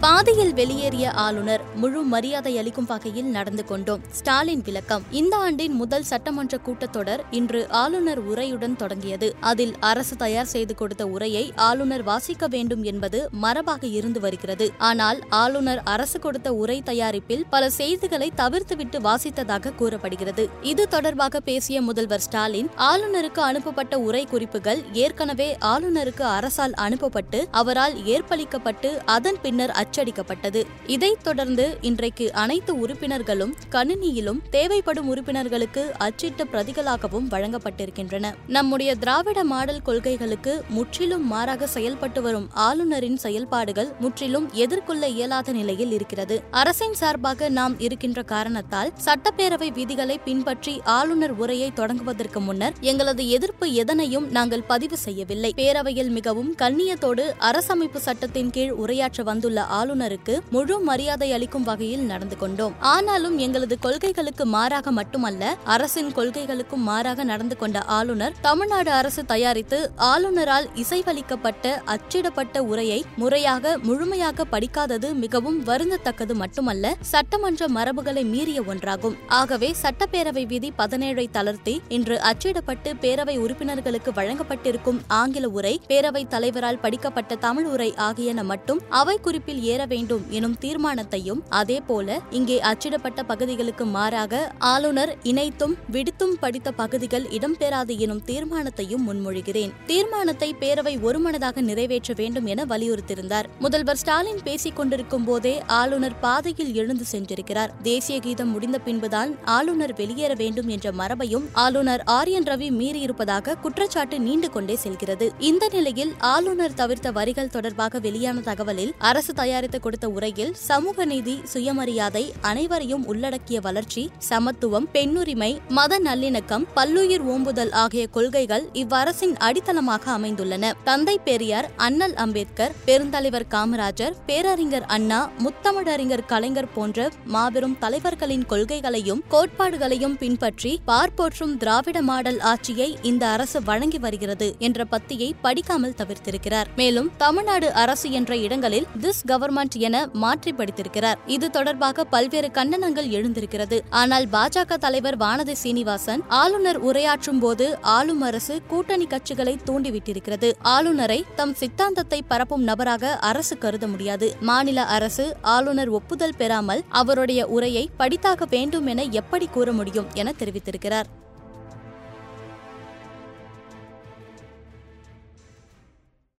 பாதியில் வெளியேறிய ஆளுநர் முழு மரியாதை அளிக்கும் வகையில் நடந்து கொண்டோம். ஸ்டாலின் விளக்கம் இந்த ஆண்டின் முதல் சட்டமன்ற கூட்டத்தொடர் இன்று ஆளுநர் உரையுடன் தொடங்கியது. அதில் அரசு தயார் செய்து கொடுத்த உரையை ஆளுநர் வாசிக்க வேண்டும் என்பது மரபாக இருந்து வருகிறது. ஆனால் ஆளுநர் அரசு கொடுத்த உரை தயாரிப்பில் பல செய்திகளை தவிர்த்துவிட்டு வாசித்ததாக கூறப்படுகிறது. இது தொடர்பாக பேசிய முதல்வர் ஸ்டாலின் ஆளுநருக்கு அனுப்பப்பட்ட உரை குறிப்புகள் ஏற்கனவே ஆளுநருக்கு அரசால் அனுப்பப்பட்டு அவரால் ஏற்பளிக்கப்பட்டு அதன் பின்னர் அச்சடிக்கப்பட்டது. இதைத் தொடர்ந்து இன்றைக்கு அனைத்து உறுப்பினர்களும் கணினியிலும் தேவைப்படும் உறுப்பினர்களுக்கு அச்சிட்ட பிரதிகளாகவும் வழங்கப்பட்டிருக்கின்றன. நம்முடைய திராவிட மாடல் கொள்கைகளுக்கு முற்றிலும் மாறாக செயல்பட்டு வரும் ஆளுநரின் செயல்பாடுகள் முற்றிலும் எதிர்கொள்ள இயலாத நிலையில் இருக்கிறது. அரசின் சார்பாக நாம் இருக்கின்ற காரணத்தால் சட்டப்பேரவை விதிகளை பின்பற்றி ஆளுநர் உரையை தொடங்குவதற்கு முன்னர் எங்களது எதிர்ப்பு எதனையும் நாங்கள் பதிவு செய்யவில்லை. பேரவையில் மிகவும் கண்ணியத்தோடு அரசமைப்பு சட்டத்தின் கீழ் உரையாற்ற வந்துள்ள ஆளுநருக்கு முழு மரியாதை அளிக்கும் வகையில் நடந்து கொண்டோம். ஆனாலும் எங்களது கொள்கைகளுக்கு மாறாக மட்டுமல்ல அரசின் கொள்கைகளுக்கும் மாறாக நடந்து கொண்ட ஆளுநர் தமிழ்நாடு அரசு தயாரித்து ஆளுநரால் இசைவளிக்கப்பட்ட அச்சிடப்பட்ட உரையை முறையாக முழுமையாக படிக்காதது மிகவும் வருந்தத்தக்கது மட்டுமல்ல சட்டமன்ற மரபுகளை மீறிய ஒன்றாகும். ஆகவே சட்டப்பேரவை விதி பதினேழை தளர்த்தி இன்று அச்சிடப்பட்டு பேரவை உறுப்பினர்களுக்கு வழங்கப்பட்டிருக்கும் ஆங்கில உரை பேரவைத் தலைவரால் படிக்கப்பட்ட தமிழ் உரை ஆகியன மட்டும் அவை குறிப்பில் ஏற வேண்டும் எனும் தீர்மானத்தையும் அதேபோல இங்கே அச்சிடப்பட்ட பகுதிகளுக்கு மாறாக ஆளுநர் இணைத்தும் விடுத்தும் படித்த பகுதிகள் இடம்பெறாது எனும் தீர்மானத்தையும் முன்மொழிகிறேன். தீர்மானத்தை பேரவை ஒருமனதாக நிறைவேற்ற வேண்டும் என வலியுறுத்தியிருந்தார். முதல்வர் ஸ்டாலின் பேசிக் கொண்டிருக்கும் போதே ஆளுநர் பாதையில் எழுந்து சென்றிருக்கிறார். தேசிய கீதம் முடிந்த பின்புதான் ஆளுநர் வெளியேற வேண்டும் என்ற மரபையும் ஆளுநர் ஆரியன் ரவி மீறியிருப்பதாக குற்றச்சாட்டு நீண்டு கொண்டே செல்கிறது. இந்த நிலையில் ஆளுநர் தவிர்த்த வரிகள் தொடர்பாக வெளியான தகவலில் அரசு தயார் தயாரித்து கொடுத்த உரையில் சமூக நீதி சுயமரியாதை அனைவரையும் உள்ளடக்கிய வளர்ச்சி சமத்துவம் பெண்ணுரிமை மத நல்லிணக்கம் பல்லுயிர் ஓம்புதல் ஆகிய கொள்கைகள் இவ்வரசின் அடித்தளமாக அமைந்துள்ளன. தந்தை பெரியார் அண்ணல் அம்பேத்கர் பெருந்தலைவர் காமராஜர் பேரறிஞர் அண்ணா முத்தமிழறிஞர் கலைஞர் போன்ற மாபெரும் தலைவர்களின் கொள்கைகளையும் கோட்பாடுகளையும் பின்பற்றி பார்ப்போற்றும் திராவிட மாடல் ஆட்சியை இந்த அரசு வழங்கி வருகிறது என்ற பத்தியை படிக்காமல் தவிர்த்திருக்கிறார். மேலும் தமிழ்நாடு அரசு என்ற இடங்களில் திஸ் கவர்மெண்ட் என மாற்றி படித்திருக்கிறார் இது தொடர்பாக பல்வேறு கண்டனங்கள் எழுந்திருக்கிறது. ஆனால் பாஜக தலைவர் வானதி சீனிவாசன் ஆளுநர் உரையாற்றும் போது ஆளும் அரசு கூட்டணி கட்சிகளை தூண்டிவிட்டிருக்கிறது. ஆளுநரை தம் சித்தாந்தத்தை பரப்பும் நபராக அரசு கருத முடியாது. மாநில அரசு ஆளுநர் ஒப்புதல் பெறாமல் அவருடைய உரையை படித்தாக வேண்டும் என எப்படி கூற முடியும் என தெரிவித்திருக்கிறார்.